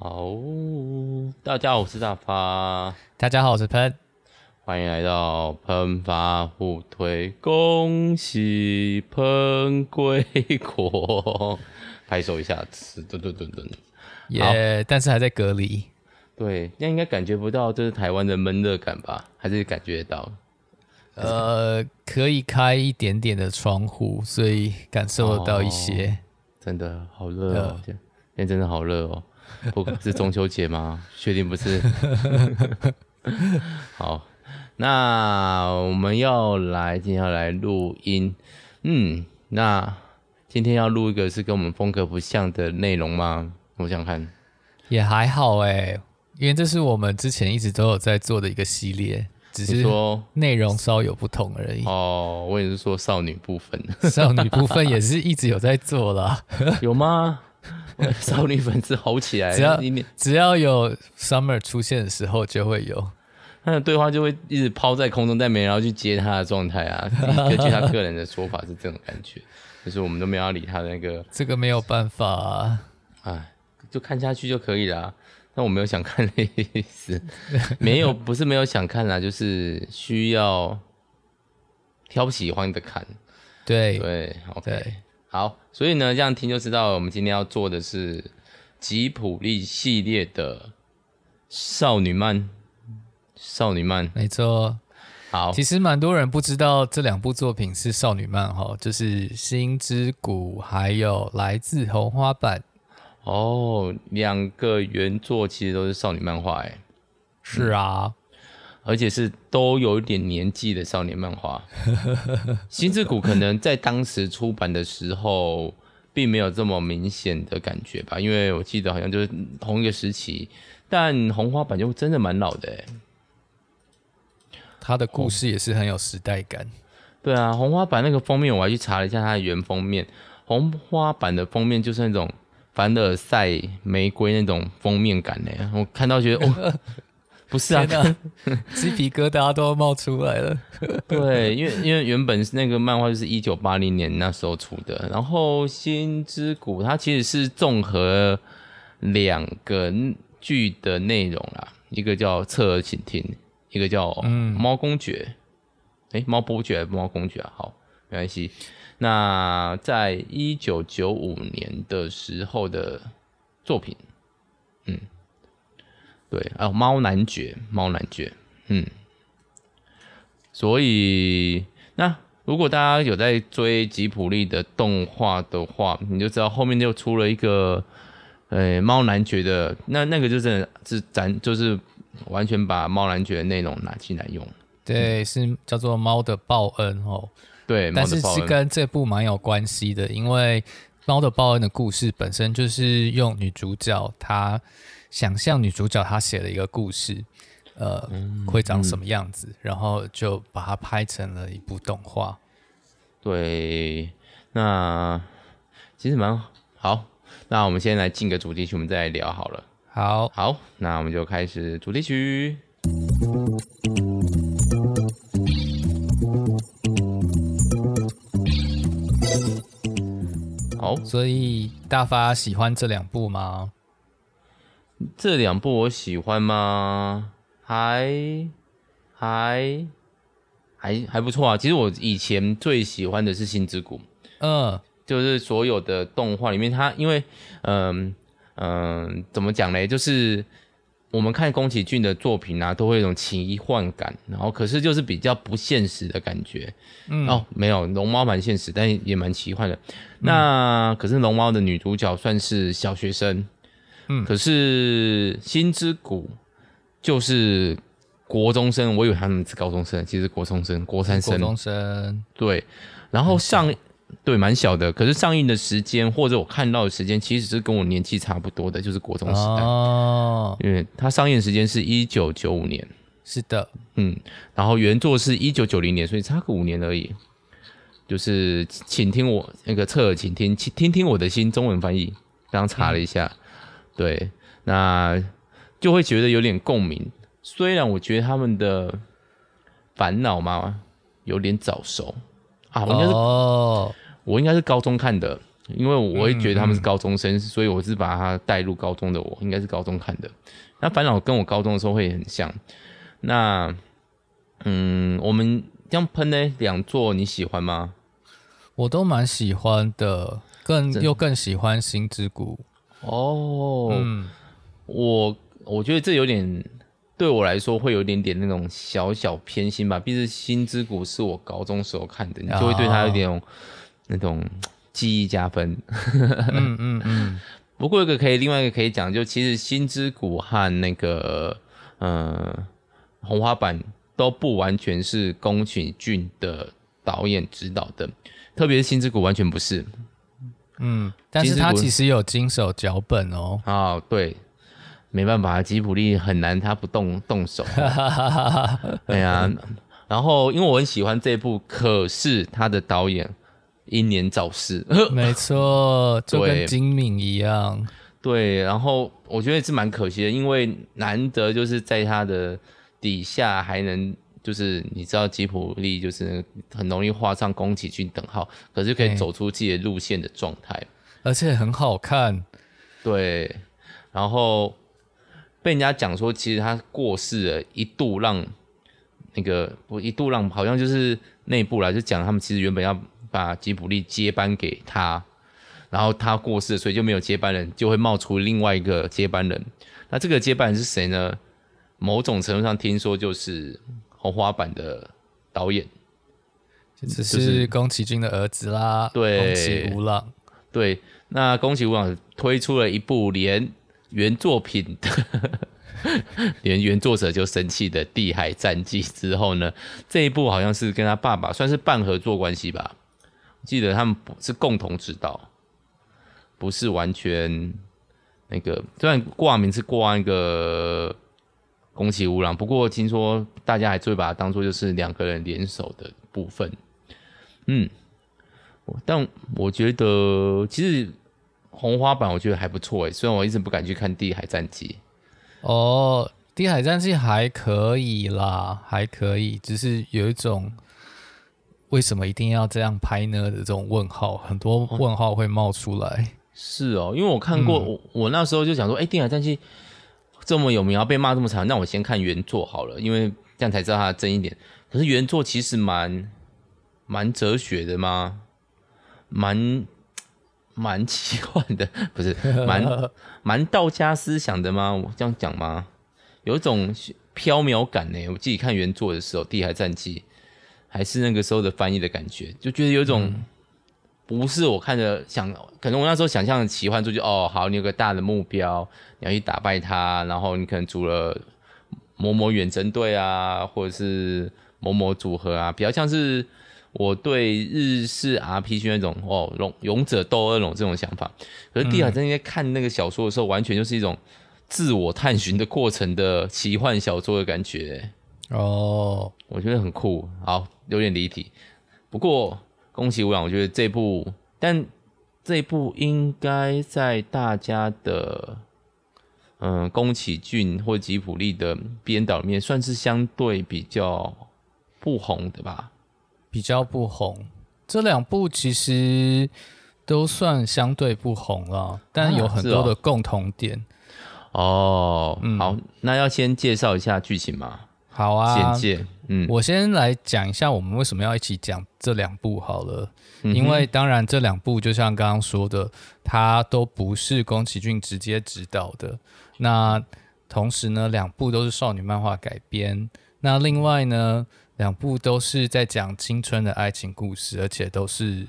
好，大家好，我是大发。大家好，我是喷。欢迎来到喷发互推，恭喜喷归国，拍手一下，吃噔噔噔噔。耶！但是还在隔离。对，那应该感觉不到这是台湾的闷热感吧？还是感觉到？呃，可以开一点点的窗户，所以感受得到一些。哦、真的好热哦！今天真的好热哦！不是中秋节吗？确定不是？好。那我们要来，今天要来录音，嗯，那今天要录一个是跟我们风格不像的内容吗？我想看，也还好哎，因为这是我们之前一直都有在做的一个系列，只是说内容稍有不同而已。哦，我也是说少女部分，少女部分也是一直有在做啦，有吗？少女粉丝吼起来，只要只要有 Summer 出现的时候就会有。他的对话就会一直抛在空中，但没人要去接他的状态啊。根据他个人的说法是这种感觉，就是我们都没有要理他的那个。这个没有办法啊，哎，就看下去就可以了。但我没有想看的意思，没有，不是没有想看啦，就是需要挑喜欢的看。对对，OK，好，所以呢，这样听就知道我们今天要做的是吉普力系列的少女漫。少女漫，没错。好，其实蛮多人不知道这两部作品是少女漫哈，就是《星之谷》还有《来自红花坂》。哦，两个原作其实都是少女漫画，哎，是啊、嗯，而且是都有一点年纪的少年漫画。《心之谷》可能在当时出版的时候，并没有这么明显的感觉吧，因为我记得好像就是同一个时期，但红花版就真的蛮老的，哎。他的故事也是很有时代感。对啊，红花版那个封面我还去查了一下它的原封面，红花版的封面就是那种凡尔赛玫瑰那种封面感呢。我看到觉得哦，不是啊，鸡皮疙瘩都要冒出来了。对，因为因为原本是那个漫画就是一九八零年那时候出的，然后《心之谷》它其实是综合两个剧的内容啦，一个叫《侧耳倾听》。一个叫猫公爵，哎、嗯，猫伯爵还是猫公爵啊？好，没关系。那在一九九五年的时候的作品，嗯，对，还有猫男爵，猫男爵，嗯。所以，那如果大家有在追吉普力的动画的话，你就知道后面又出了一个，呃，猫男爵的，那那个就是是咱就是。完全把猫男爵的内容拿进来用，对，是叫做《猫的报恩》哦。对，但是是跟这部蛮有关系的，因为《猫的报恩》的故事本身就是用女主角她想象女主角她写的一个故事，呃，嗯、会长什么样子，嗯、然后就把它拍成了一部动画。对，那其实蛮好。那我们先来进个主题曲，我们再来聊好了。好好，那我们就开始主题曲。好，所以大发喜欢这两部吗？这两部我喜欢吗？还还还还不错啊。其实我以前最喜欢的是《星之谷》，嗯，就是所有的动画里面，它因为嗯。嗯，怎么讲呢？就是我们看宫崎骏的作品啊，都会有一种奇幻感，然后可是就是比较不现实的感觉。嗯，哦，没有，龙猫蛮现实，但也蛮奇幻的。嗯、那可是龙猫的女主角算是小学生，嗯，可是心之谷就是国中生，我以为他们是高中生，其实国中生，国三生，国中生，对，然后上。嗯对，蛮小的，可是上映的时间或者我看到的时间，其实是跟我年纪差不多的，就是国中时代。哦，因为它上映时间是一九九五年。是的，嗯，然后原作是一九九零年，所以差个五年而已。就是，请听我那个侧耳倾听，请听听我的心，中文翻译，刚刚查了一下，嗯、对，那就会觉得有点共鸣。虽然我觉得他们的烦恼嘛有点早熟。啊，我应该是、oh. 我应该是高中看的，因为我会觉得他们是高中生，嗯嗯、所以我是把他带入高中的我，应该是高中看的。那烦恼跟我高中的时候会很像。那嗯，我们这样喷呢，两座你喜欢吗？我都蛮喜欢的，更又更喜欢心之谷。哦，嗯，我我觉得这有点对我来说会有点点那种小小偏心吧。毕竟心之谷是我高中时候看的，你就会对他有点那种记忆加分。嗯嗯嗯。不过一个可以，另外一个可以讲，就其实心之谷和那个呃红花坂都不完全是宫崎骏的导演指导的，特别是心之谷完全不是。嗯，但是他其实有经手脚本哦。哦，对，没办法，吉普力很难他不动动手。对啊，然后因为我很喜欢这部，可是他的导演英年早逝。没错，就跟金敏一样。对，然后我觉得是蛮可惜的，因为难得就是在他的底下还能。就是你知道吉普力就是很容易画上宫崎骏等号，可是可以走出自己的路线的状态，而且很好看。对，然后被人家讲说，其实他过世了，一度让那个不一度让好像就是内部来就讲他们其实原本要把吉卜力接班给他，然后他过世了，所以就没有接班人，就会冒出另外一个接班人。那这个接班人是谁呢？某种程度上听说就是。红花版的导演，只是宫崎骏的儿子啦。对，宫崎吾朗。对，那宫崎吾朗推出了一部连原作品的，连原作者就生气的《地海战记》之后呢，这一部好像是跟他爸爸算是半合作关系吧。记得他们不是共同指导，不是完全那个，虽然挂名是挂一个。宫崎吾郎，不过听说大家还是会把它当做就是两个人联手的部分，嗯，但我觉得其实红花版我觉得还不错诶，虽然我一直不敢去看《地海战记》。哦，《地海战记》还可以啦，还可以，只是有一种为什么一定要这样拍呢的这种问号，很多问号会冒出来。哦是哦，因为我看过，嗯、我我那时候就想说，哎，《地海战记》。这么有名，要被骂这么惨，那我先看原作好了，因为这样才知道它的真一点。可是原作其实蛮蛮哲学的吗？蛮蛮奇幻的，不是蛮 蛮道家思想的吗？我这样讲吗？有一种飘渺感呢。我自己看原作的时候，《地海战记》还是那个时候的翻译的感觉，就觉得有一种。嗯不是我看着想，可能我那时候想象的奇幻，就就哦，好，你有个大的目标，你要去打败他，然后你可能组了某某远征队啊，或者是某某组合啊，比较像是我对日式 RPG 那种哦，勇勇者斗恶龙这种想法。可是地海战记看那个小说的时候，完全就是一种自我探寻的过程的奇幻小说的感觉。哦，我觉得很酷。好，有点离题，不过。宫崎吾朗，我觉得这部，但这部应该在大家的，嗯、呃，宫崎骏或吉卜力的编导里面，算是相对比较不红的吧？比较不红，这两部其实都算相对不红了，但有很多的共同点。啊、哦，嗯、好，那要先介绍一下剧情吗？好啊，简介。嗯，我先来讲一下我们为什么要一起讲这两部好了。嗯、因为当然这两部就像刚刚说的，它都不是宫崎骏直接指导的。那同时呢，两部都是少女漫画改编。那另外呢，两部都是在讲青春的爱情故事，而且都是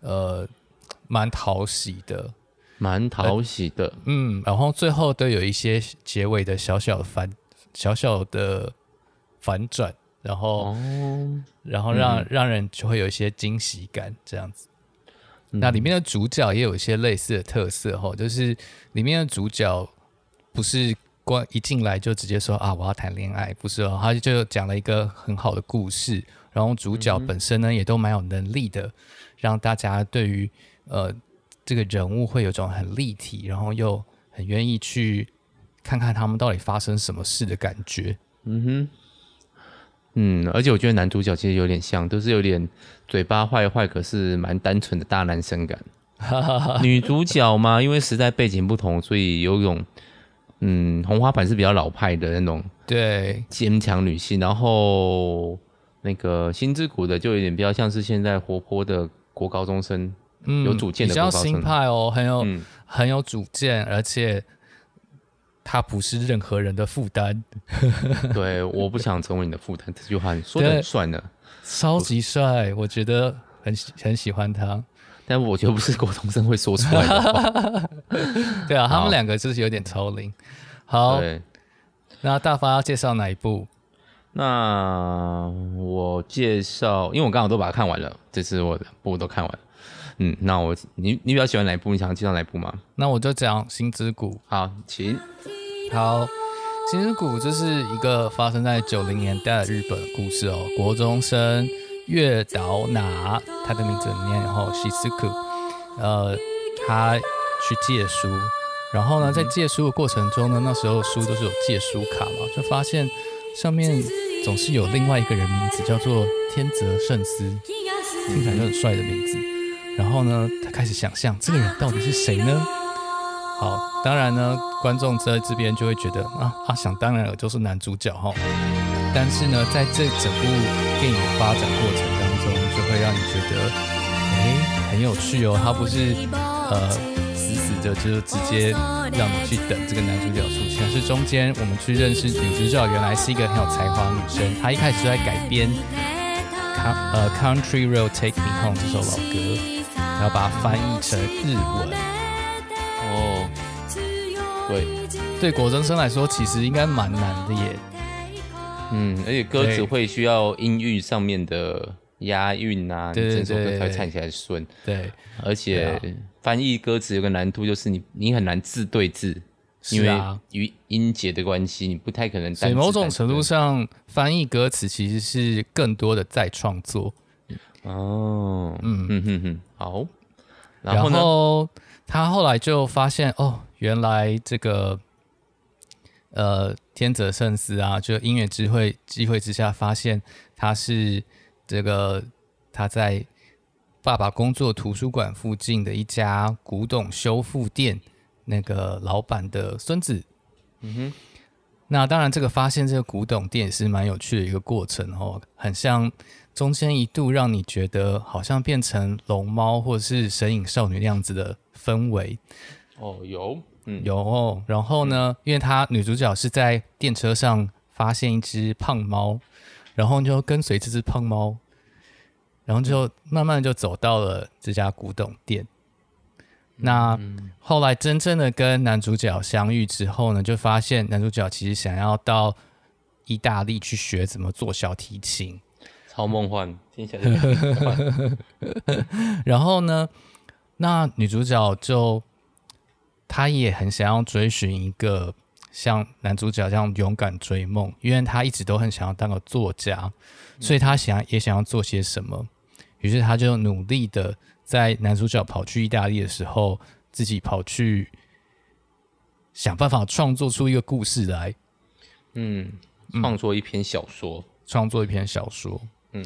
呃蛮讨喜的，蛮讨喜的。嗯，然后最后都有一些结尾的小小的反小小的反转。然后，哦、然后让、嗯、让人就会有一些惊喜感，这样子。嗯、那里面的主角也有一些类似的特色哈，就是里面的主角不是光一进来就直接说啊我要谈恋爱，不是哦，他就讲了一个很好的故事，然后主角本身呢、也都蛮有能力的，让大家对于呃这个人物会有种很立体，然后又很愿意去看看他们到底发生什么事的感觉。嗯哼。嗯，而且我觉得男主角其实有点像，都是有点嘴巴坏坏，可是蛮单纯的大男生感。女主角嘛，因为时代背景不同，所以有种嗯，红花板是比较老派的那种，对，坚强女性。然后那个心之谷的就有点比较像是现在活泼的国高中生，嗯，有主见的国高中生，比较新派哦，很有、嗯、很有主见，而且他不是任何人的负担。对，我不想成为你的负担，这句话说的很帅呢，超级帅，我觉得很很喜欢他。但我觉得不是国中生会说出来的。对啊，他们两个就是有点超龄。好，那大发要介绍哪一部？那我介绍，因为我刚好都把它看完了，这次我的部都看完了。嗯，那我你你比较喜欢哪一部？你想要介绍哪一部吗？那我就讲《心之谷》。好，请。好，《心之谷》这是一个发生在九零年代的日本故事哦，国中生。月岛哪，他的名字里面，然后西斯库，呃，他去借书，然后呢，在借书的过程中呢，那时候书都是有借书卡嘛，就发现上面总是有另外一个人名字，叫做天泽圣司，听起来就很帅的名字。然后呢，他开始想象这个人到底是谁呢？好，当然呢，观众在这边就会觉得啊啊，想当然了，就是男主角哈。但是呢，在这整部电影的发展过程当中，就会让你觉得，哎，很有趣哦。他不是呃死死的就直接让你去等这个男主角出现，是中间我们去认识女主角，原来是一个很有才华女生。她一开始就在改编《呃 Country Road Take Me Home》这首老歌，然后把它翻译成日文。哦，对，对国中生来说，其实应该蛮难的耶。嗯，而且歌词会需要音域上面的押韵啊，你整首歌才会唱起来顺。对，而且翻译歌词有个难度，就是你你很难字对字，因为与音节的关系，你不太可能单单。所以某种程度上，翻译歌词其实是更多的再创作。哦，嗯嗯嗯嗯，好。然后，然后他后来就发现，哦，原来这个。呃，天泽圣司啊，就因缘机会机会之下，发现他是这个他在爸爸工作图书馆附近的一家古董修复店那个老板的孙子。嗯哼，那当然，这个发现这个古董店也是蛮有趣的一个过程哦，很像中间一度让你觉得好像变成龙猫或者是神隐少女那样子的氛围。哦，有。嗯、有、哦，然后呢，因为她女主角是在电车上发现一只胖猫，然后就跟随这只胖猫，然后就慢慢就走到了这家古董店。那后来真正的跟男主角相遇之后呢，就发现男主角其实想要到意大利去学怎么做小提琴，超梦幻，听起来就很梦幻。然后呢，那女主角就。他也很想要追寻一个像男主角这样勇敢追梦，因为他一直都很想要当个作家，所以他想也想要做些什么。于是他就努力的在男主角跑去意大利的时候，自己跑去想办法创作出一个故事来。嗯，创作一篇小说，创作一篇小说。嗯。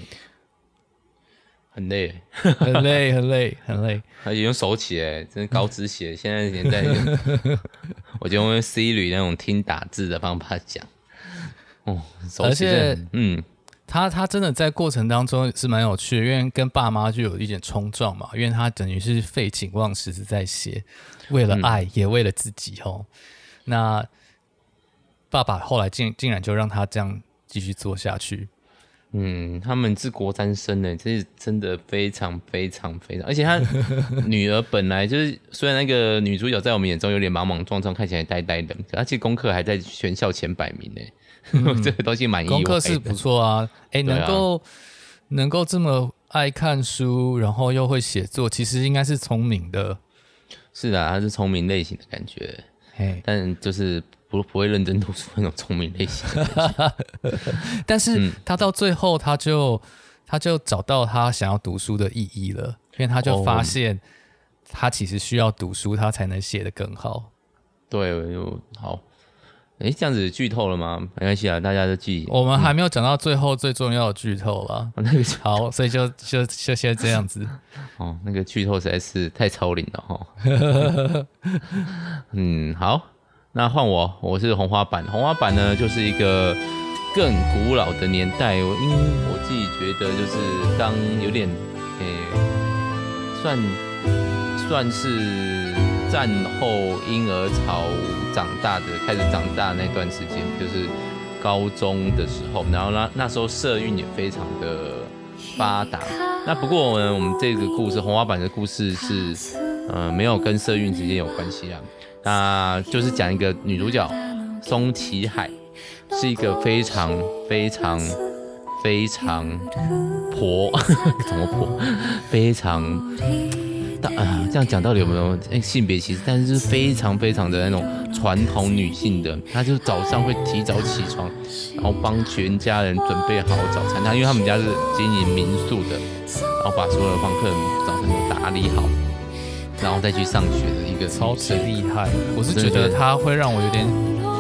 很累，很累，很累，很累。而且用手写，哎，真是高职写。现在年代，我就用 Siri 那种听打字的方法讲。哦，而且，嗯，他他真的在过程当中是蛮有趣的，因为跟爸妈就有一点冲撞嘛，因为他等于是废寝忘食在写，为了爱，嗯、也为了自己哦。那爸爸后来竟竟然就让他这样继续做下去。嗯，他们是国三生呢，这是真的非常非常非常，而且他女儿本来就是，虽然那个女主角在我们眼中有点莽莽撞撞，看起来呆呆的，可她其实功课还在全校前百名呢，嗯、这个东西蛮意。功课是不错啊，哎、欸，能够、啊、能够这么爱看书，然后又会写作，其实应该是聪明的。是的，他是聪明类型的感觉，嘿，但就是。不不会认真读书那种聪明类型，但是他到最后他就他就找到他想要读书的意义了，因为他就发现他其实需要读书，他才能写得更好。对，好，哎，这样子剧透了吗？没关系啊，大家都记。我们还没有讲到最后最重要的剧透了。嗯、那个好，所以就就就先这样子。哦，那个剧透实在是太超龄了哈。嗯，好，那换我，我是红花板。红花板呢，就是一个更古老的年代。我因为我自己觉得，就是当有点，诶，算算是战后婴儿潮。长大的开始长大那段时间，就是高中的时候，然后那那时候社运也非常的发达。那不过呢，我们这个故事红花板的故事是，呃，没有跟社运之间有关系啊。那就是讲一个女主角松崎海，是一个非常非常非常婆，怎么婆？非常大。啊，这样讲到底有没有诶性别歧视？但是是非常非常的那种传统女性的，她就早上会提早起床，然后帮全家人准备好早餐。她因为他们家是经营民宿的，然后把所有的房客早餐都打理好，然后再去上学的一个超级厉害。我是觉得他会让我有点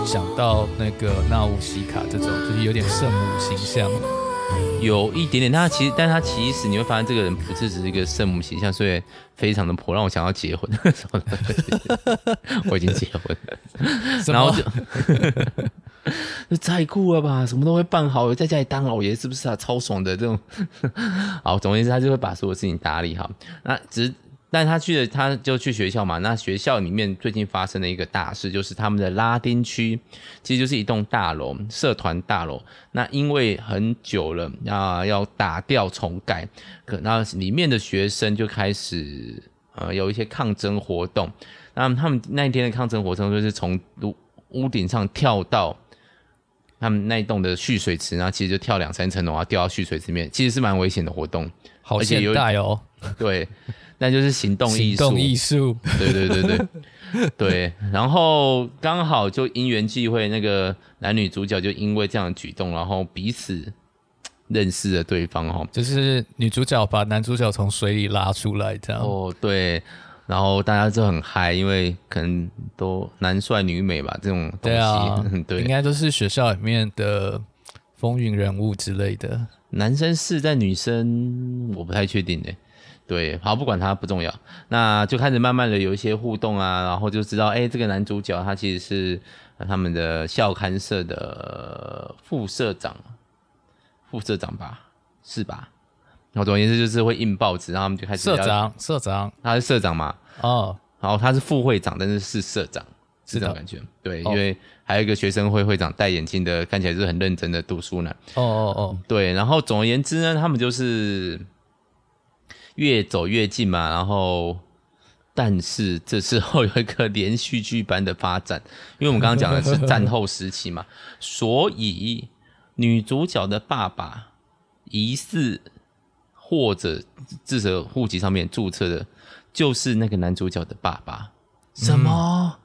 想到那个纳乌西卡这种，就是有点圣母形象。有一点点，他其实，但他其实你会发现，这个人不是只是一个圣母形象，所以非常的婆，让我想要结婚。我已经结婚了，然后 就太酷了吧，什么都会办好，在家里当老爷是不是啊？超爽的这种。好，总而言之，他就会把所有事情打理好。那只。但他去了，他就去学校嘛。那学校里面最近发生的一个大事，就是他们的拉丁区，其实就是一栋大楼，社团大楼。那因为很久了，那，要打掉重盖，可那里面的学生就开始呃有一些抗争活动。那他们那一天的抗争活动就是从屋屋顶上跳到他们那一栋的蓄水池，然后其实就跳两三层楼啊，掉到蓄水池里面，其实是蛮危险的活动，好现代哦。对。那就是行动艺术，行动艺术，对对对对 对。然后刚好就因缘际会，那个男女主角就因为这样的举动，然后彼此认识了对方哦。就是女主角把男主角从水里拉出来，这样。哦，对。然后大家就很嗨，因为可能都男帅女美吧，这种东西。对啊，对，应该都是学校里面的风云人物之类的。男生是，但女生我不太确定诶。对，好，不管他不重要，那就开始慢慢的有一些互动啊，然后就知道，哎，这个男主角他其实是他们的校刊社的副社长，副社长吧，是吧？然后总而言之就是会印报纸，然后他们就开始社长，社长，他是社长嘛？哦，然后他是副会长，但是是社长，是这种感觉。对，哦、因为还有一个学生会会长戴眼镜的，看起来是很认真的读书男。哦哦哦，对，然后总而言之呢，他们就是。越走越近嘛，然后，但是这时候有一个连续剧般的发展，因为我们刚刚讲的是战后时期嘛，所以女主角的爸爸疑似或者至少户籍上面注册的，就是那个男主角的爸爸。什么？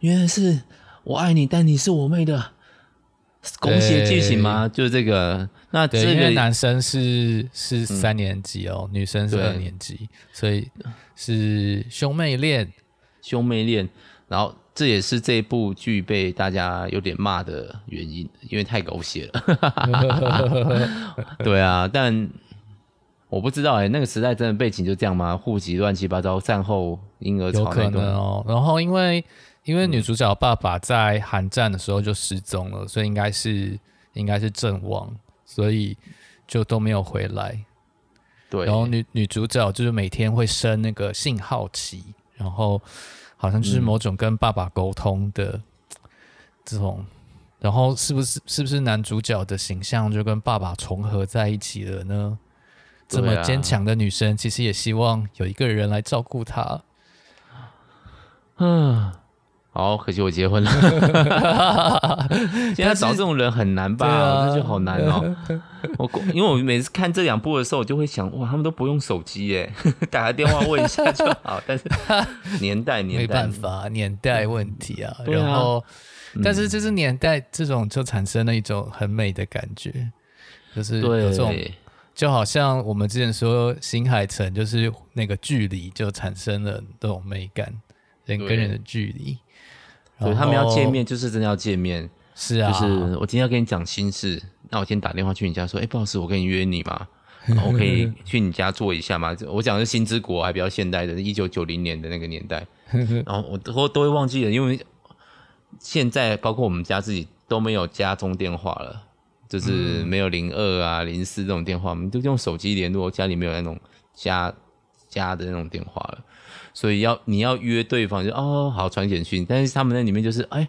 原来是我爱你，但你是我妹的。狗血剧情吗？就是这个。那这个男生是是三年级哦，嗯、女生是二年级，所以是兄妹恋，兄妹恋。然后这也是这部剧被大家有点骂的原因，因为太狗血了。对啊，但我不知道哎、欸，那个时代真的背景就这样吗？户籍乱七八糟，战后婴儿潮有可能哦。然后因为。因为女主角爸爸在寒战的时候就失踪了，所以应该是应该是阵亡，所以就都没有回来。对，然后女女主角就是每天会生那个信号旗，然后好像就是某种跟爸爸沟通的这种，嗯、然后是不是是不是男主角的形象就跟爸爸重合在一起了呢？这么坚强的女生，其实也希望有一个人来照顾她。嗯。好，可惜我结婚了。现在找这种人很难吧？就好难哦。我因为我每次看这两部的时候，我就会想，哇，他们都不用手机耶，打个电话问一下就好。但是年代年代没办法，年代问题啊。啊然后，但是就是年代这种就产生了一种很美的感觉，就是有这种，就好像我们之前说新海诚，就是那个距离就产生了这种美感，人跟人的距离。所以他们要见面，就是真的要见面。是啊，就是我今天要跟你讲心事，那我今天打电话去你家说，哎、欸，不好意思，我跟你约你嘛，我可以去你家坐一下嘛。我讲的是新之国，还比较现代的，一九九零年的那个年代。然后我都都会忘记了，因为现在包括我们家自己都没有家中电话了，就是没有零二啊、零四这种电话，我们都用手机联络，家里没有那种家家的那种电话了。所以要你要约对方就哦好传简讯，但是他们那里面就是哎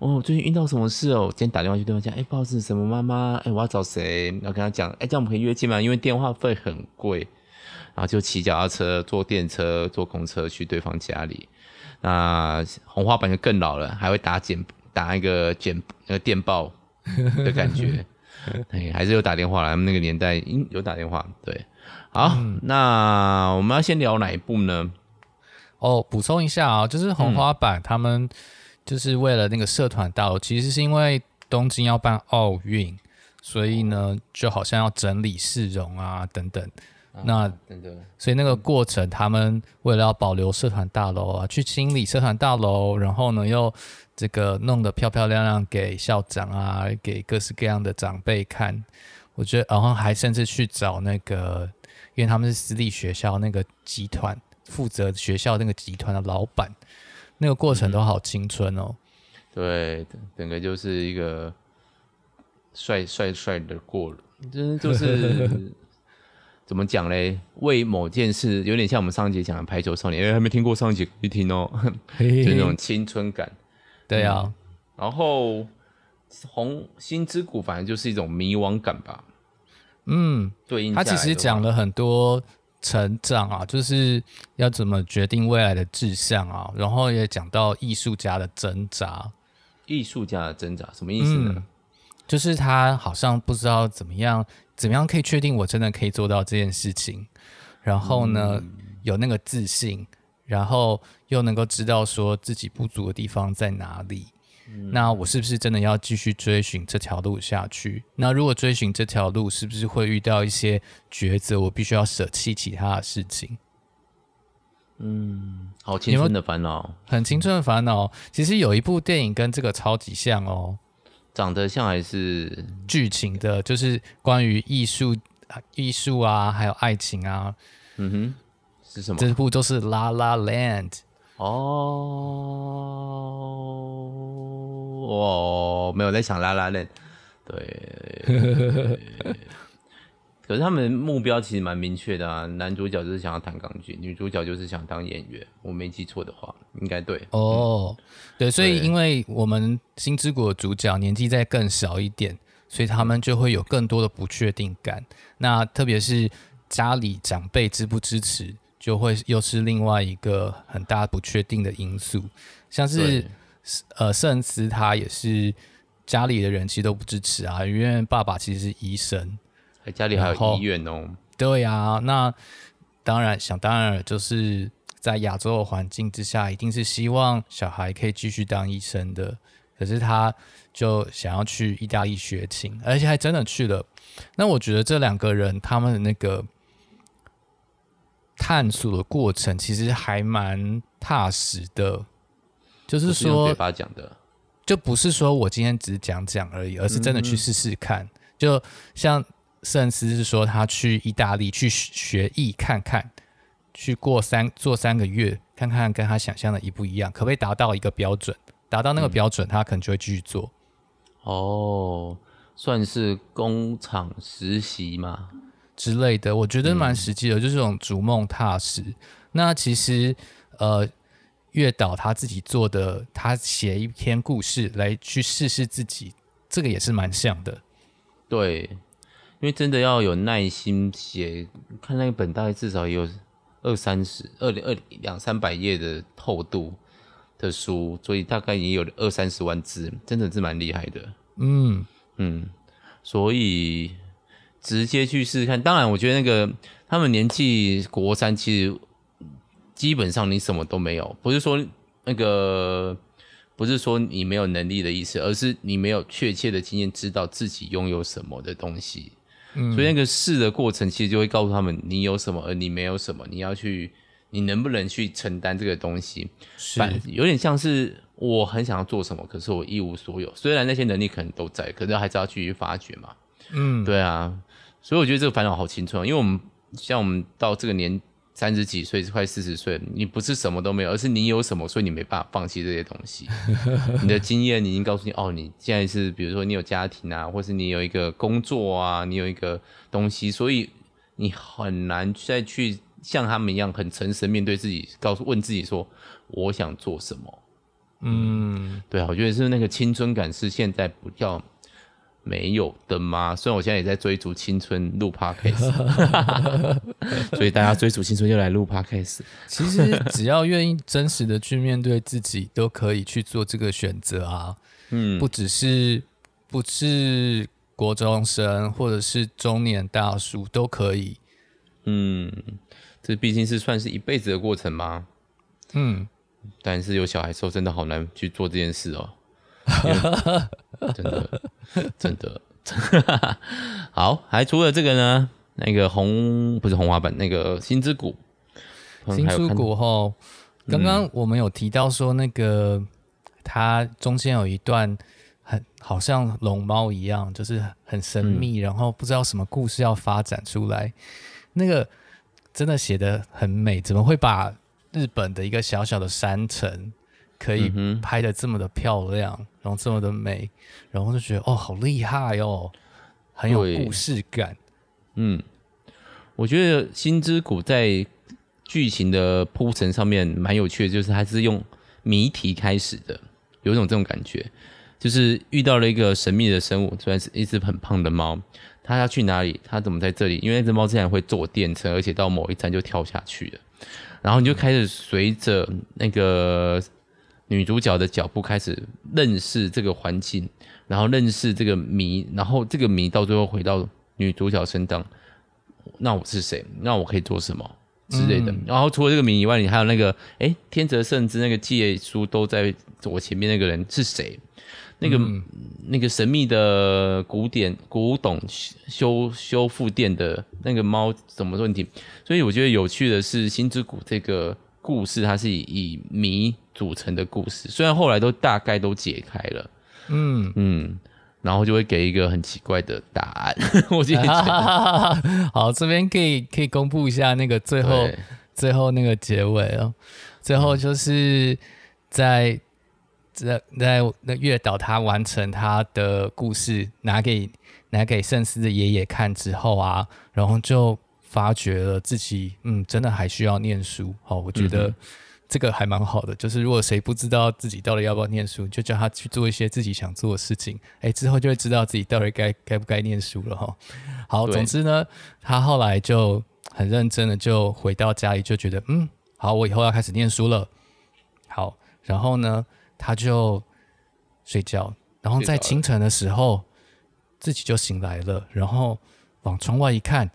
哦最近遇到什么事哦，今天打电话去对方家，哎不好意思什么妈妈，哎我要找谁？要跟他讲，哎这样我们可以约见吗？因为电话费很贵，然后就骑脚踏车、坐电车、坐公车去对方家里。那红花板就更老了，还会打简打一个简那个电报的感觉，哎还是有打电话来，他们那个年代嗯有打电话对。好，嗯、那我们要先聊哪一部呢？哦，补充一下啊，就是红花板他们就是为了那个社团大楼，其实是因为东京要办奥运，所以呢，就好像要整理市容啊等等。啊、那所以那个过程，他们为了要保留社团大楼啊，去清理社团大楼，然后呢，又这个弄得漂漂亮亮给校长啊，给各式各样的长辈看。我觉得，然后还甚至去找那个，因为他们是私立学校那个集团。负责学校那个集团的老板，那个过程都好青春哦。嗯、对，整个就是一个帅帅帅的过了，就是就是 怎么讲嘞？为某件事，有点像我们上一集讲的《排球少年》，因为还没听过上一集，去听哦。就那种青春感。对啊、嗯，然后红心之谷，反正就是一种迷惘感吧。嗯，对，他其实讲了很多。成长啊，就是要怎么决定未来的志向啊，然后也讲到艺术家的挣扎。艺术家的挣扎什么意思呢？嗯，就是他好像不知道怎么样，怎么样可以确定我真的可以做到这件事情，然后呢，嗯，有那个自信，然后又能够知道说自己不足的地方在哪里。那我是不是真的要继续追寻这条路下去？那如果追寻这条路，是不是会遇到一些抉择？我必须要舍弃其他的事情。嗯，好青春的烦恼，很青春的烦恼。其实有一部电影跟这个超级像哦，长得像还是剧情的，就是关于艺术、艺术啊，还有爱情啊。嗯哼，是什么？这部都是《La La Land》。哦，哦，没有在想拉拉链，对。可是他们目标其实蛮明确的啊，男主角就是想要弹钢琴，女主角就是想当演员。我没记错的话，应该对。哦，对，所以因为我们新之谷的主角年纪再更小一点，所以他们就会有更多的不确定感。那特别是家里长辈支不支持？就会又是另外一个很大不确定的因素，像是呃圣斯他也是家里的人其实都不支持啊，因为爸爸其实是医生，家里还有医院哦。对呀、啊，那当然想当然就是在亚洲的环境之下，一定是希望小孩可以继续当医生的。可是他就想要去意大利学琴，而且还真的去了。那我觉得这两个人他们的那个。探索的过程其实还蛮踏实的，就是说，嘴巴讲的，就不是说我今天只是讲讲而已，而是真的去试试看。嗯、就像圣司是说，他去意大利去学艺看看，去过三做三个月，看看跟他想象的一不一样，可不可以达到一个标准？达到那个标准，他可能就会继续做。哦，算是工厂实习吗？之类的，我觉得蛮实际的，嗯、就是这种逐梦踏实。那其实，呃，月岛他自己做的，他写一篇故事来去试试自己，这个也是蛮像的。对，因为真的要有耐心写，看那一本大概至少也有二三十、二零二两三百页的厚度的书，所以大概也有二三十万字，真的是蛮厉害的。嗯嗯，所以。直接去试试看，当然，我觉得那个他们年纪国三，其实基本上你什么都没有，不是说那个不是说你没有能力的意思，而是你没有确切的经验，知道自己拥有什么的东西。嗯，所以那个试的过程，其实就会告诉他们你有什么，而你没有什么，你要去，你能不能去承担这个东西？是，有点像是我很想要做什么，可是我一无所有。虽然那些能力可能都在，可是还是要继续发掘嘛。嗯，对啊，所以我觉得这个烦恼好青春，因为我们像我们到这个年三十几岁，快四十岁，你不是什么都没有，而是你有什么，所以你没办法放弃这些东西。你的经验，你已经告诉你，哦，你现在是比如说你有家庭啊，或是你有一个工作啊，你有一个东西，所以你很难再去像他们一样很诚实面对自己，告诉问自己说，我想做什么。嗯，对啊，我觉得是那个青春感是现在不叫没有的吗？虽然我现在也在追逐青春录 Podcast，所以大家追逐青春就来录 Podcast。其实只要愿意真实的去面对自己，都可以去做这个选择啊。嗯，不只是不是国中生或者是中年大叔都可以。嗯，这毕竟是算是一辈子的过程吗？嗯。但是有小孩时候真的好难去做这件事哦，真的真的好。还除了这个呢，那个红不是红花板，那个新之谷，新之谷后，刚刚我们有提到说那个、嗯、它中间有一段很好像龙猫一样，就是很神秘，嗯、然后不知道什么故事要发展出来，那个真的写的很美，怎么会把？日本的一个小小的山城，可以拍的这么的漂亮，嗯、然后这么的美，然后就觉得哦，好厉害哦，很有故事感。嗯，我觉得《心之谷》在剧情的铺陈上面蛮有趣的，就是它是用谜题开始的，有一种这种感觉，就是遇到了一个神秘的生物，虽然是一只很胖的猫，它要去哪里？它怎么在这里？因为那只猫竟然会坐电车，而且到某一站就跳下去了。然后你就开始随着那个女主角的脚步开始认识这个环境，然后认识这个谜，然后这个谜到最后回到女主角身上。那我是谁？那我可以做什么之类的？嗯、然后除了这个谜以外，你还有那个哎天泽圣之那个借书都在我前面那个人是谁？那个、嗯、那个神秘的古典古董修修复店的那个猫什么问题？所以我觉得有趣的是《星之谷》这个故事，它是以以谜组成的故事，虽然后来都大概都解开了，嗯嗯，然后就会给一个很奇怪的答案。我觉得 好，这边可以可以公布一下那个最后最后那个结尾哦，最后就是在。嗯在在那月岛他完成他的故事，拿给拿给圣司的爷爷看之后啊，然后就发觉了自己，嗯，真的还需要念书。好，我觉得这个还蛮好的。就是如果谁不知道自己到底要不要念书，就叫他去做一些自己想做的事情，哎，之后就会知道自己到底该该不该念书了哈。好，总之呢，他后来就很认真的就回到家里，就觉得，嗯，好，我以后要开始念书了。好，然后呢，他就睡觉，然后在清晨的时候自己就醒来了，然后往窗外一看，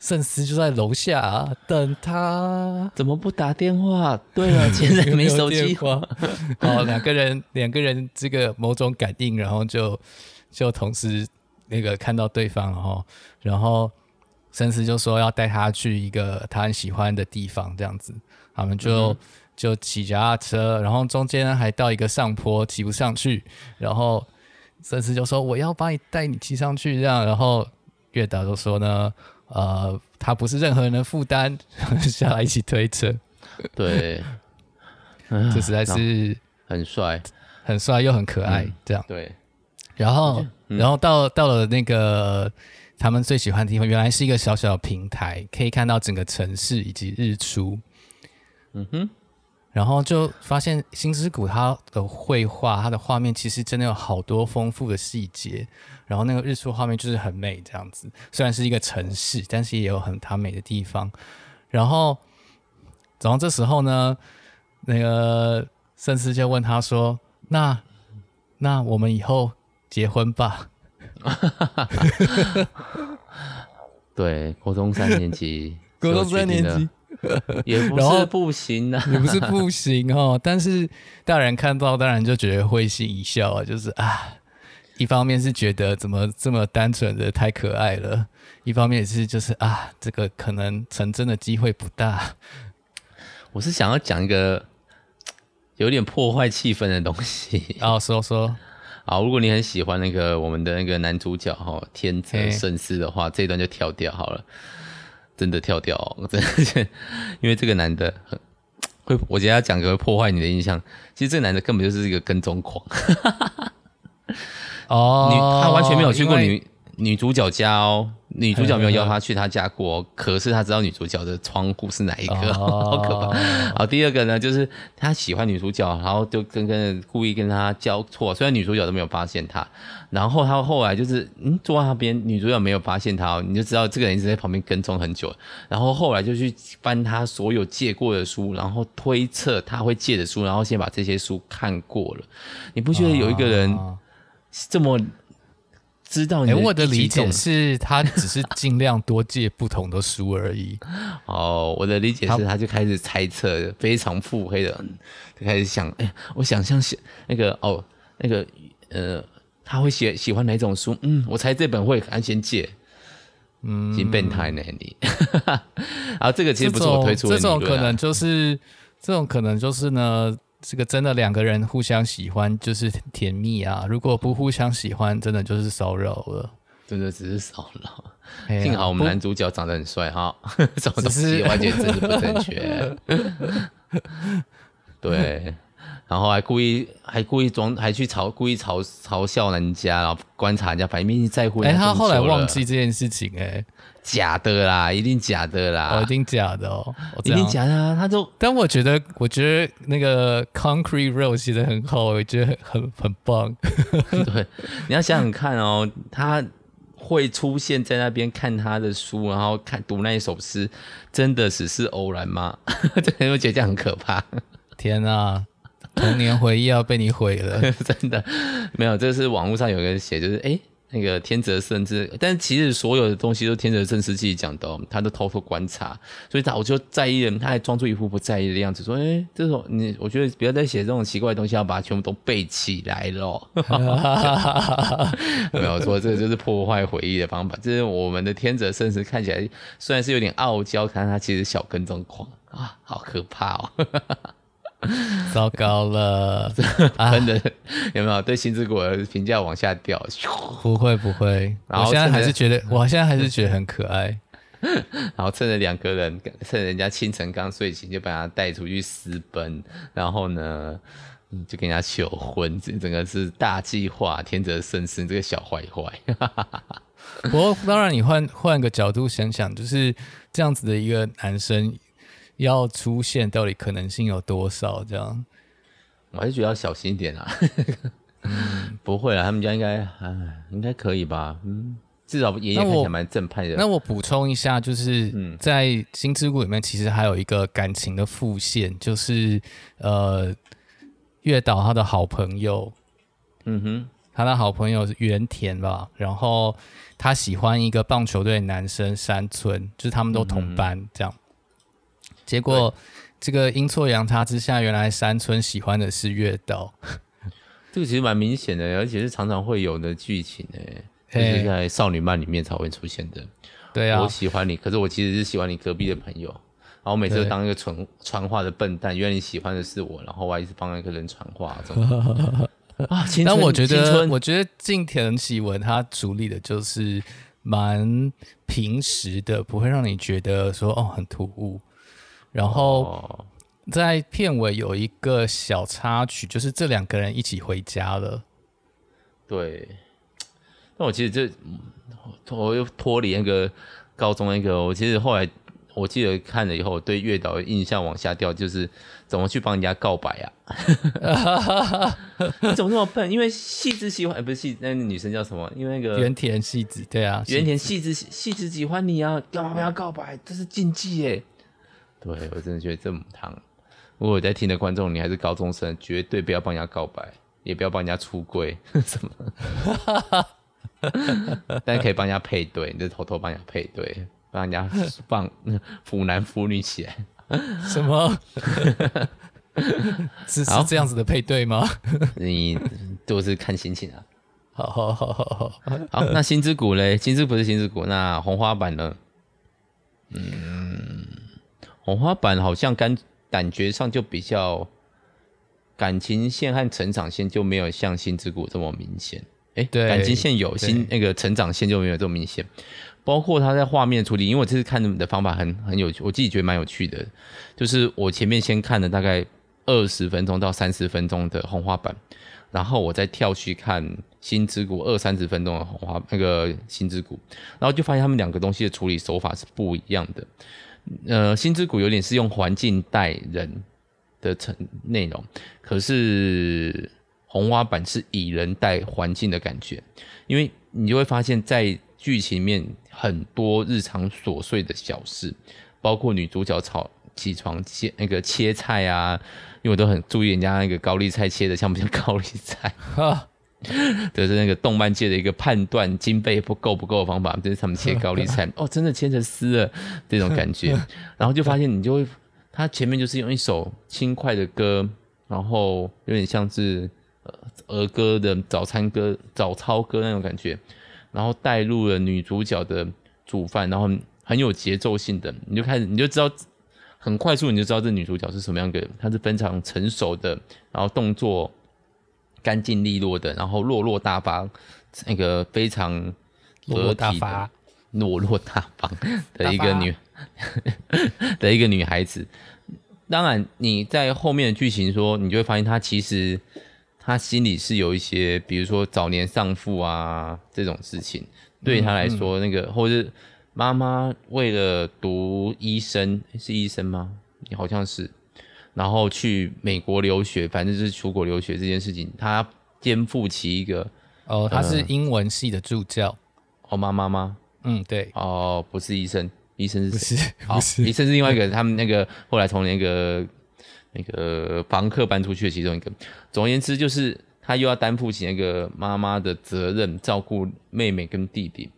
圣司就在楼下等他。怎么不打电话？对了，现在没手机。好，两个人两个人这个某种感应，然后就就同时那个看到对方，然后然后圣司就说要带他去一个他很喜欢的地方，这样子，他们就。嗯就骑脚踏车，然后中间还到一个上坡，骑不上去。然后圣司就说：“我要把你带你骑上去。”这样，然后月岛就说呢：“呃，它不是任何人的负担，下来一起推车。”对，这实在是很帅，很帅又很可爱。嗯、这样对。然后，嗯、然后到到了那个他们最喜欢的地方，原来是一个小小的平台，可以看到整个城市以及日出。嗯哼。然后就发现星之谷它的绘画，它的画面其实真的有好多丰富的细节。然后那个日出画面就是很美，这样子。虽然是一个城市，但是也有很它美的地方。然后，然后这时候呢，那个圣司就问他说：“那那我们以后结婚吧？” 对，高中三年级，高中三年级。也不是不行啊，也不是不行哦。但是大人看到，当然就觉得会心一笑啊，就是啊，一方面是觉得怎么这么单纯的太可爱了，一方面也是就是啊，这个可能成真的机会不大。我是想要讲一个有点破坏气氛的东西。哦，说说。啊，如果你很喜欢那个我们的那个男主角哈天泽圣司的话，这一段就跳掉好了，真的跳掉，真的，因为这个男的很会，我觉得他讲个会破坏你的印象。其实这个男的根本就是一个跟踪狂。哦，女他完全没有去过女女主角家哦。女主角没有邀他去他家过，可是他知道女主角的窗户是哪一个，好可怕。好，第二个呢，就是他喜欢女主角，然后就跟跟故意跟他交错，虽然女主角都没有发现他。然后他后来就是嗯坐在那边，女主角没有发现他，你就知道这个人一直在旁边跟踪很久。然后后来就去翻他所有借过的书，然后推测他会借的书，然后先把这些书看过了。你不觉得有一个人这么？知道你的、欸，我的理解是他只是尽量多借不同的书而已。哦，我的理解是，他就开始猜测，非常腹黑的，就开始想，哎、欸，我想象是那个哦，那个呃，他会写喜欢哪种书？嗯，我猜这本会安先借。嗯，挺变态呢你。然后这个其实不是我推出的，这种可能就是，这种可能就是呢。这个真的两个人互相喜欢就是甜蜜啊，如果不互相喜欢，真的就是骚扰了，真的只是骚扰。幸好我们男主角长得很帅哈，什么东西完全真的不正确。对。然后还故意还故意装还去嘲故意嘲嘲笑人家，然后观察人家反应，明明在乎。哎，他后来忘记这件事情，哎，假的啦，一定假的啦，哦，一定假的哦，一定假的啊！他就，但我觉得，我觉得那个 Concrete Rose 写的很好，我觉得很很很棒。对，你要想想看哦，他会出现在那边看他的书，然后看读那一首诗，真的只是偶然吗？这个我觉得这样很可怕。天啊！童年回忆要被你毁了，真的没有。这是网络上有个人写，就是哎、欸，那个天泽圣司，但其实所有的东西都天泽圣司自己讲的、他都偷偷观察，所以他我就在意了，他还装出一副不在意的样子，说哎、欸，这种你我觉得不要再写这种奇怪的东西，要把它全部都背起来了。没有错，这个就是破坏回忆的方法。这是我们的天泽圣司看起来虽然是有点傲娇，看他其实小跟踪狂啊，好可怕哦。糟糕了，真的有没有对新之谷的评价往下掉？不 会不会，我现在还是觉得，我现在还是觉得很可爱。然后趁着两个人，趁人家清晨刚睡醒，就把他带出去私奔，然后呢，就跟人家求婚，这整个是大计划。天泽圣司这个小坏坏。不过当然，你换换个角度想想，就是这样子的一个男生。要出现到底可能性有多少？这样，我还是觉得要小心一点啊。嗯，不会啊，他们家应该，哎，应该可以吧？嗯，至少爷爷看起来蛮正派的。那我补充一下，就是在《心之谷》里面，其实还有一个感情的副线，就是呃，月岛他的好朋友，嗯哼，他的好朋友是原田吧，然后他喜欢一个棒球队的男生山村，就是他们都同班这样。结果，这个阴错阳差之下，原来山村喜欢的是月岛。这个其实蛮明显的，而且是常常会有的剧情诶，就是在少女漫里面才会出现的。对啊，我喜欢你，可是我其实是喜欢你隔壁的朋友。然后我每次都当一个传传话的笨蛋，原来你喜欢的是我，然后我还一直帮一个人传话。啊，但我觉得，我觉得近田喜文他处理的就是蛮平实的，不会让你觉得说哦很突兀。然后在片尾有一个小插曲，就是这两个人一起回家了。对，但我其实这我又脱离那个高中那个，我其实后来我记得看了以后，对月岛的印象往下掉，就是怎么去帮人家告白啊？你怎么那么笨？因为细子喜欢，哎，不是细，那个女生叫什么？因为那个原田细子，对啊，原田细子细子喜欢你啊，干嘛不要告白？这是禁忌耶。对，我真的觉得这母汤。如果我在听的观众，你还是高中生，绝对不要帮人家告白，也不要帮人家出柜，什么？但是可以帮人家配对，你就偷偷帮人家配对，帮人家放腐男腐女起来。什么？是是这样子的配对吗？你都是看心情啊。好好好好好。好，那心之谷嘞？心之谷是心之谷，那红花板呢？嗯。红花板好像感感觉上就比较感情线和成长线就没有像心之谷这么明显。哎，对，感情线有，新那个成长线就没有这么明显。包括他在画面处理，因为我这次看的方法很很有趣，我自己觉得蛮有趣的。就是我前面先看了大概二十分钟到三十分钟的红花板，然后我再跳去看新之谷二三十分钟的红花那个新之谷，然后就发现他们两个东西的处理手法是不一样的。呃，心之谷有点是用环境带人的成内容，可是红花版是以人带环境的感觉，因为你就会发现，在剧情面很多日常琐碎的小事，包括女主角吵起床切那个切菜啊，因为我都很注意人家那个高丽菜切的像不像 高丽菜，这是那个动漫界的一个判断经费不够不够的方法，就是他们切高丽菜 哦，真的切成丝了这种感觉，然后就发现你就会，他前面就是用一首轻快的歌，然后有点像是儿歌的早餐歌、早操歌那种感觉，然后带入了女主角的煮饭，然后很有节奏性的，你就开始你就知道很快速你就知道这女主角是什么样的，她是非常成熟的，然后动作。干净利落的，然后落落大方，那个非常落落大方、落落大方的一个女 的一个女孩子。当然，你在后面的剧情说，你就会发现她其实她心里是有一些，比如说早年丧父啊这种事情，对她来说，那个、嗯、或者是妈妈为了读医生，是医生吗？你好像是。然后去美国留学，反正就是出国留学这件事情，他肩负起一个哦，他是英文系的助教，哦，妈妈吗？嗯，对，哦，不是医生，医生是谁？不是，不是，医生是另外一个，他们那个后来从那个那个房客搬出去的其中一个。总而言之，就是他又要担负起那个妈妈的责任，照顾妹妹跟弟弟。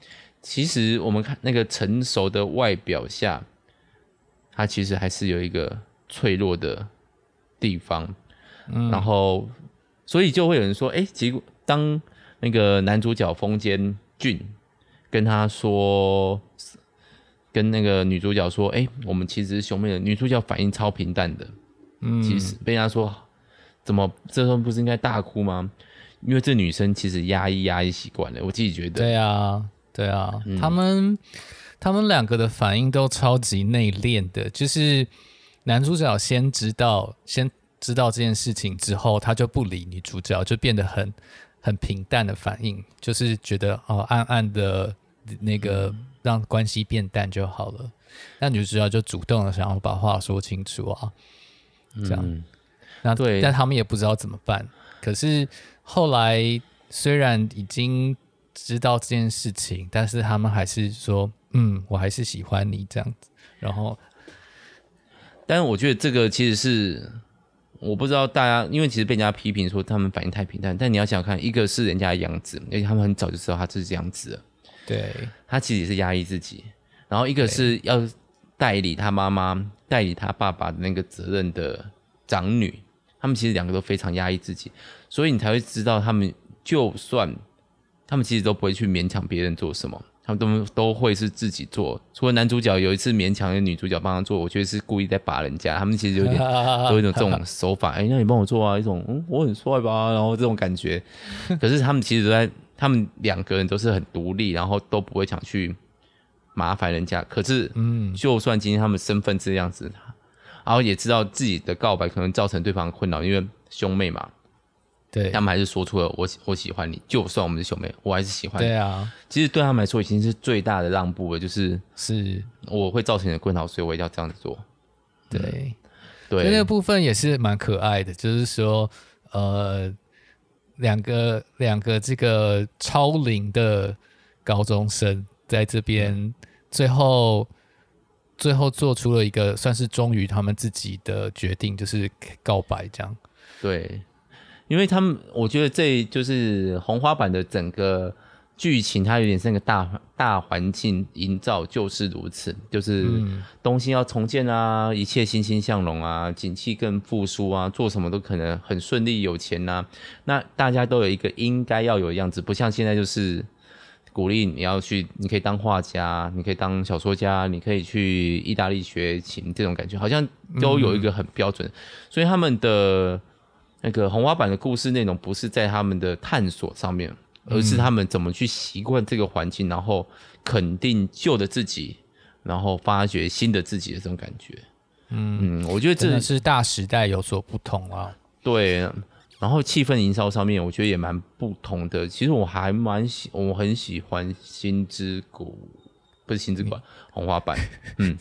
其实我们看那个成熟的外表下，他其实还是有一个。脆弱的地方，嗯，然后，所以就会有人说，哎，结果当那个男主角风间俊跟他说，跟那个女主角说，哎，我们其实是兄妹的，女主角反应超平淡的，嗯，其实被他说，怎么这时候不是应该大哭吗？因为这女生其实压抑压抑习惯了，我自己觉得，对啊，对啊，嗯，他们他们两个的反应都超级内敛的，就是。男主角先知道，先知道这件事情之后，他就不理女主角，就变得很很平淡的反应，就是觉得哦，暗暗的那个让关系变淡就好了。那女主角就主动的想要把话说清楚啊，这样。嗯、那对，但他们也不知道怎么办。可是后来虽然已经知道这件事情，但是他们还是说，嗯，我还是喜欢你这样子，然后。但是我觉得这个其实是我不知道大家，因为其实被人家批评说他们反应太平淡。但你要想想看，一个是人家的样子，而且他们很早就知道他是这样子了。对，他其实也是压抑自己。然后一个是要代理他妈妈、代理他爸爸的那个责任的长女，他们其实两个都非常压抑自己，所以你才会知道他们就算他们其实都不会去勉强别人做什么。他们都都会是自己做，除了男主角有一次勉强的女主角帮他做，我觉得是故意在把人家。他们其实有点 都有一种这种手法，哎、欸，那你帮我做啊，一种嗯，我很帅吧，然后这种感觉。可是他们其实都在，他们两个人都是很独立，然后都不会想去麻烦人家。可是，嗯，就算今天他们身份这样子，然后也知道自己的告白可能造成对方困扰，因为兄妹嘛。对，他们还是说出了我我喜欢你，就算我们是兄妹，我还是喜欢你。对啊，其实对他们来说已经是最大的让步了，就是是我会造成你的困扰，所以我一定要这样子做。对，嗯、对，那个部分也是蛮可爱的，就是说，呃，两个两个这个超龄的高中生在这边最后、嗯、最后做出了一个算是忠于他们自己的决定，就是告白这样。对。因为他们，我觉得这就是红花版的整个剧情，它有点像个大大环境营造，就是如此，就是东西要重建啊，一切欣欣向荣啊，景气更复苏啊，做什么都可能很顺利，有钱呐、啊。那大家都有一个应该要有的样子，不像现在就是鼓励你要去，你可以当画家，你可以当小说家，你可以去意大利学琴，这种感觉好像都有一个很标准，所以他们的。那个红花板的故事内容不是在他们的探索上面，而是他们怎么去习惯这个环境，然后肯定旧的自己，然后发掘新的自己的这种感觉。嗯，我觉得这真的是大时代有所不同啊。对，然后气氛营造上面，我觉得也蛮不同的。其实我还蛮喜，我很喜欢心之谷，不是心之谷，红花版。嗯，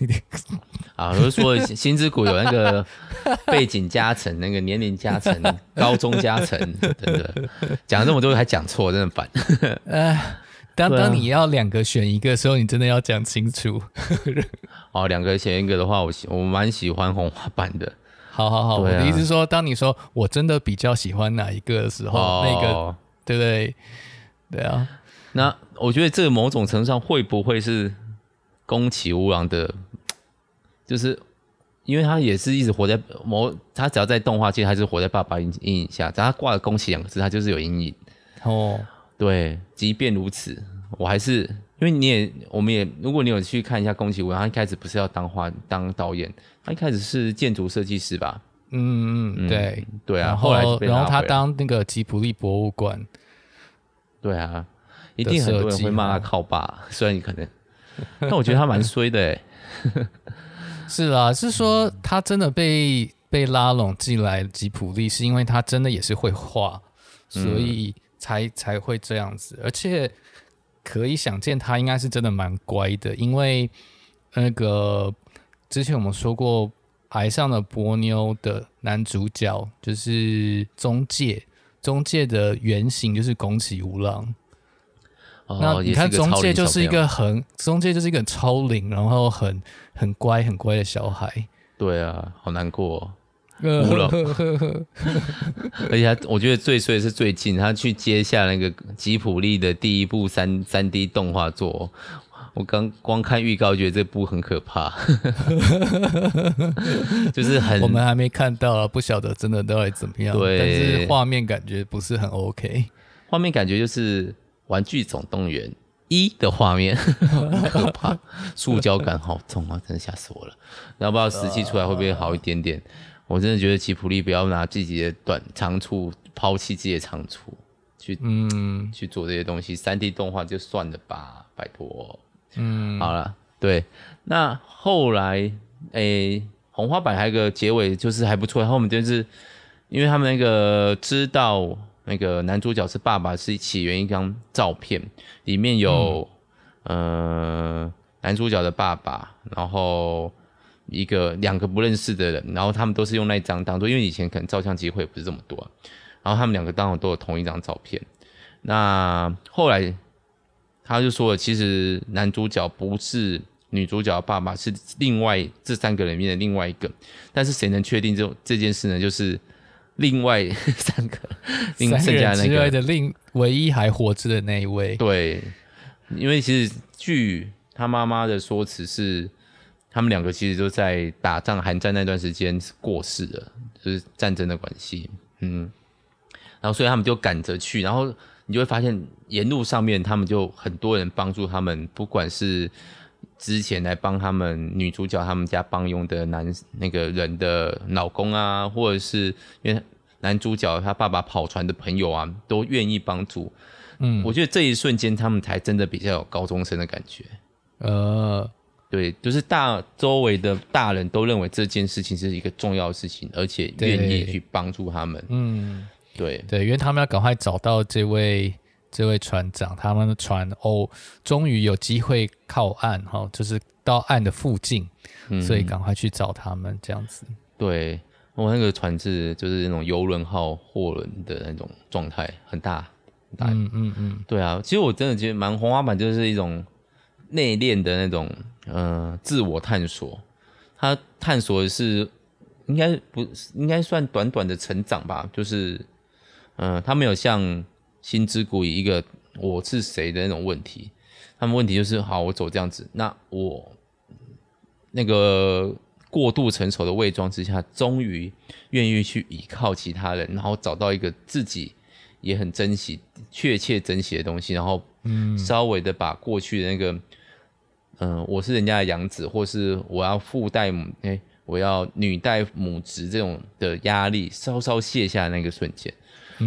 啊，我就说心之谷有那个 背景加成，那个年龄加成，高中加成，真的讲这么多还讲错，真的烦。呃，当当你要两个选一个的时候，你真的要讲清楚。哦，两个选一个的话，我喜我蛮喜欢红花版的。好好好，啊、我的意思是说，当你说我真的比较喜欢哪一个的时候，哦、那个对不对？对啊。那我觉得这个某种程度上会不会是宫崎吾郎的？就是因为他也是一直活在某，他只要在动画界，他就活在爸爸阴影下。只要他挂了宫崎两个字，他就是有阴影。哦，对，即便如此，我还是。因为你也，我们也，如果你有去看一下宫崎吾郎，他一开始不是要当画当导演，他一开始是建筑设计师吧？嗯嗯，对对啊，然后，后来然后他当那个吉卜力博物馆，对啊，一定很多人会骂他靠爸，虽然你可能，但我觉得他蛮衰的哎。是啊，是说他真的被被拉拢进来吉普力，是因为他真的也是会画，所以才、嗯、才会这样子，而且。可以想见，他应该是真的蛮乖的，因为那个之前我们说过，《海上的波妞》的男主角就是中介，中介的原型就是宫崎吾朗。哦、那你看，中介就是一个很，中介就是一个很超龄，然后很很乖很乖的小孩。对啊，好难过、哦。而且他，我觉得最衰的是最近他去接下那个吉普力的第一部三三 D 动画作，我刚光看预告觉得这部很可怕，就是很我们还没看到啊，不晓得真的到底怎么样，对，但是画面感觉不是很 OK，画面感觉就是《玩具总动员一》的画面，很可怕，塑胶感好重啊，真的吓死我了，然后不知道实际出来会不会好一点点。我真的觉得吉普力不要拿自己的短长处抛弃自己的长处去嗯。去做这些东西，三 D 动画就算了吧，拜托。嗯，好了，对，那后来诶、欸，红花板还有个结尾就是还不错，后面就是因为他们那个知道那个男主角是爸爸，是起源一张照片，里面有、嗯、呃男主角的爸爸，然后。一个两个不认识的人，然后他们都是用那一张当做，因为以前可能照相机会不是这么多，然后他们两个当然都有同一张照片。那后来他就说了，其实男主角不是女主角的爸爸，是另外这三个人里面的另外一个。但是谁能确定这这件事呢？就是另外三个，另剩下那个的另唯一还活着的那一位。对，因为其实据他妈妈的说辞是。他们两个其实都在打仗，韩战那段时间过世了，就是战争的关系。嗯，然后所以他们就赶着去，然后你就会发现沿路上面他们就很多人帮助他们，不管是之前来帮他们女主角他们家帮佣的男那个人的老公啊，或者是因为男主角他爸爸跑船的朋友啊，都愿意帮助。嗯，我觉得这一瞬间他们才真的比较有高中生的感觉。呃。对，就是大周围的大人都认为这件事情是一个重要的事情，而且愿意去帮助他们。嗯，对对，因为他们要赶快找到这位这位船长，他们的船哦，终于有机会靠岸哈，就是到岸的附近，嗯、所以赶快去找他们这样子。对，我那个船是就是那种游轮号货轮的那种状态，很大很大。嗯嗯嗯，对啊，其实我真的觉得蛮红花板就是一种内敛的那种。嗯、呃，自我探索，他探索的是应该不应该算短短的成长吧？就是，嗯、呃，他没有像心之谷以一个我是谁的那种问题，他们问题就是好，我走这样子，那我那个过度成熟的伪装之下，终于愿意去依靠其他人，然后找到一个自己也很珍惜、确切珍惜的东西，然后，稍微的把过去的那个。嗯，我是人家的养子，或是我要父代母，哎、我要女代母职这种的压力稍稍卸下那个瞬间。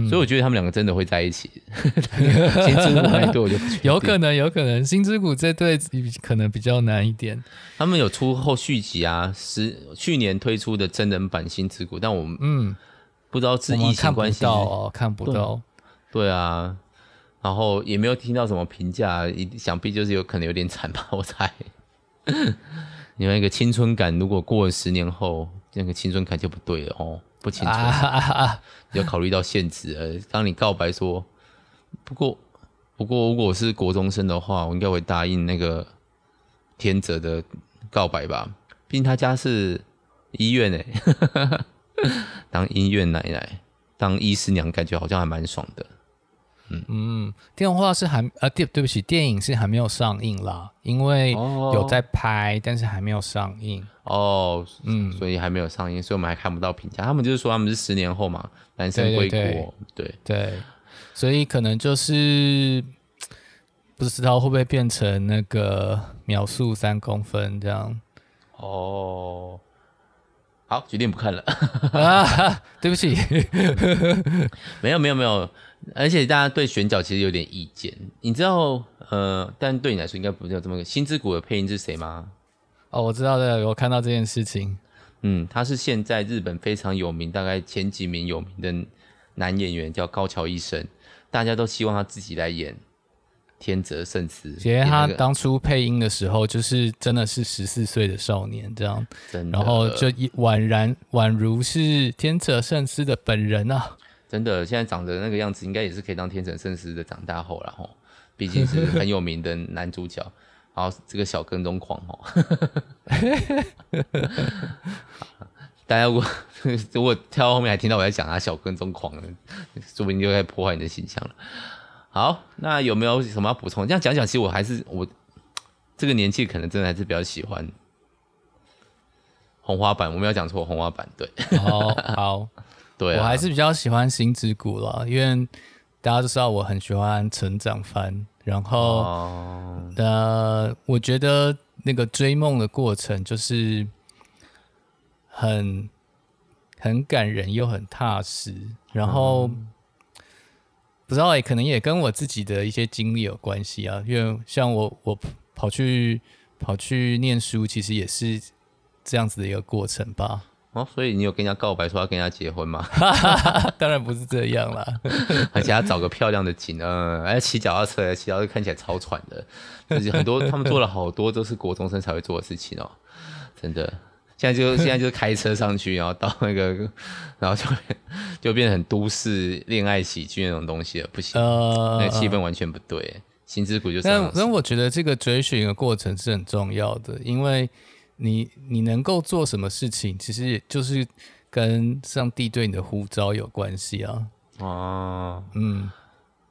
所以我觉得他们两个真的会在一起。心之谷那对我就有可能，有可能。星之谷这对可能比较难一点。他们有出后续集啊，是去年推出的真人版星之谷，但我们嗯不知道是疫情关系，看不到哦，看不到。对啊，然后也没有听到什么评价，一想必就是有可能有点惨吧，我猜。你那个青春感，如果过了十年后，那个青春感就不对了哦。不清楚，啊、要考虑到现实。呃，当你告白说，不过，不过，如果我是国中生的话，我应该会答应那个天泽的告白吧。毕竟他家是医院诶，当医院奶奶，当医师娘，感觉好像还蛮爽的。嗯嗯，电话是还呃，对对不起，电影是还没有上映啦，因为有在拍，哦、但是还没有上映哦。嗯，所以还没有上映，所以我们还看不到评价。他们就是说他们是十年后嘛，男生归国，对对所以可能就是不知道会不会变成那个秒速三公分这样。哦，好，决定不看了。啊，对不起，没有没有没有。而且大家对选角其实有点意见，你知道，呃，但对你来说应该不是有这么个。心之谷的配音是谁吗？哦，我知道的，我看到这件事情。嗯，他是现在日本非常有名，大概前几名有名的男演员，叫高桥一生。大家都希望他自己来演天泽圣司。其实他当初配音的时候，就是真的是十四岁的少年这样，真然后就宛然宛如是天泽圣司的本人啊。真的，现在长得那个样子，应该也是可以当天成圣司的长大后了吼。毕竟是很有名的男主角，然后这个小跟踪狂哦。大家如果 如果跳到后面还听到我在讲他小跟踪狂，说不定就在破坏你的形象了。好，那有没有什么要补充？这样讲讲，其实我还是我这个年纪可能真的还是比较喜欢红花板。我没有讲错，红花板对。好好。对、啊，我还是比较喜欢星之谷啦，因为大家都知道我很喜欢成长番，然后、哦、呃，我觉得那个追梦的过程就是很很感人又很踏实，然后、嗯、不知道也可能也跟我自己的一些经历有关系啊，因为像我我跑去跑去念书，其实也是这样子的一个过程吧。哦，所以你有跟人家告白说要跟人家结婚吗？当然不是这样啦，而且要找个漂亮的景，嗯，而且骑脚踏车，骑脚踏车看起来超喘的，就是很多他们做了好多都是国中生才会做的事情哦，真的。现在就现在就是开车上去，然后到那个，然后就就变成很都市恋爱喜剧那种东西了，不行，呃、那气氛完全不对。心之谷就是，但但我觉得这个追寻的过程是很重要的，因为。你你能够做什么事情，其实就是跟上帝对你的呼召有关系啊。哦，嗯，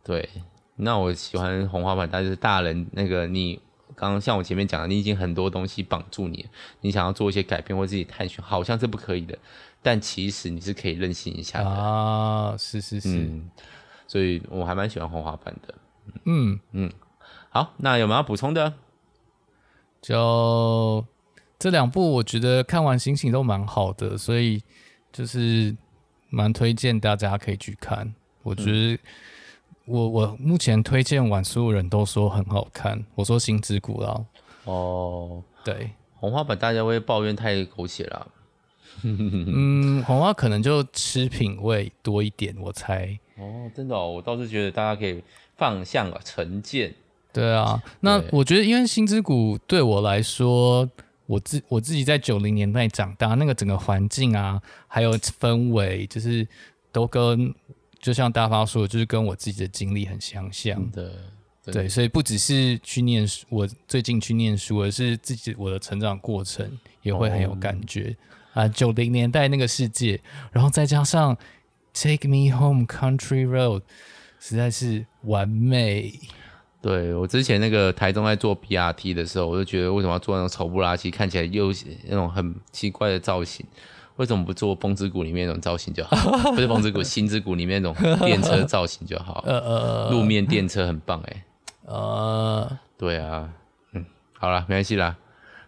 对。那我喜欢红花板，但是大人那个你刚刚像我前面讲的，你已经很多东西绑住你，你想要做一些改变或自己探寻，好像是不可以的。但其实你是可以任性一下的啊。是是是，嗯，所以我还蛮喜欢红花板的。嗯嗯，好，那有没有要补充的？就。这两部我觉得看完心情都蛮好的，所以就是蛮推荐大家可以去看。我觉得我我目前推荐完，所有人都说很好看。我说《星之谷》啦。哦，对，红花版大家会抱怨太狗血了。嗯，红花可能就吃品味多一点，我猜。哦，真的哦，我倒是觉得大家可以放下成见。对啊，那我觉得因为《星之谷》对我来说。我自我自己在九零年代长大，那个整个环境啊，还有氛围，就是都跟就像大发说的，就是跟我自己的经历很相像的。对，所以不只是去念书，我最近去念书，而是自己我的成长过程也会很有感觉、哦、啊。九零年代那个世界，然后再加上《Take Me Home Country Road》，实在是完美。对，我之前那个台中在做 BRT 的时候，我就觉得为什么要做那种丑不拉几、看起来又那种很奇怪的造型？为什么不做《风之谷》里面那种造型就好？不是《风之谷》，《心之谷》里面那种电车造型就好。呃呃，路面电车很棒哎。呃，对啊，嗯，好了，没关系啦。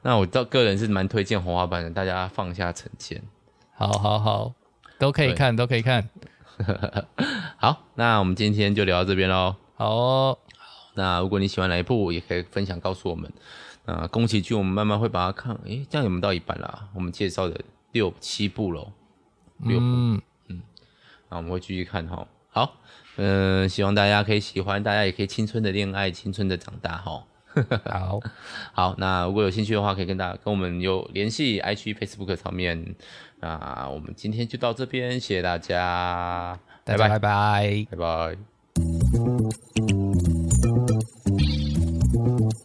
那我到个人是蛮推荐红花版的，大家放下成见。好好好，都可以看，都可以看。好，那我们今天就聊到这边喽。好哦，那如果你喜欢哪一部，也可以分享告诉我们。那宫崎骏，我们慢慢会把它看。诶，这样有没有到一半啦？我们介绍的六七部喽，六部。嗯嗯，那我们会继续看哈。好，嗯、呃，希望大家可以喜欢，大家也可以青春的恋爱，青春的长大哈。好好，那如果有兴趣的话，可以跟大家跟我们有联系，IG、Facebook 上面。那我们今天就到这边，谢谢大家，大家拜拜，拜拜。拜拜。Mm-hmm.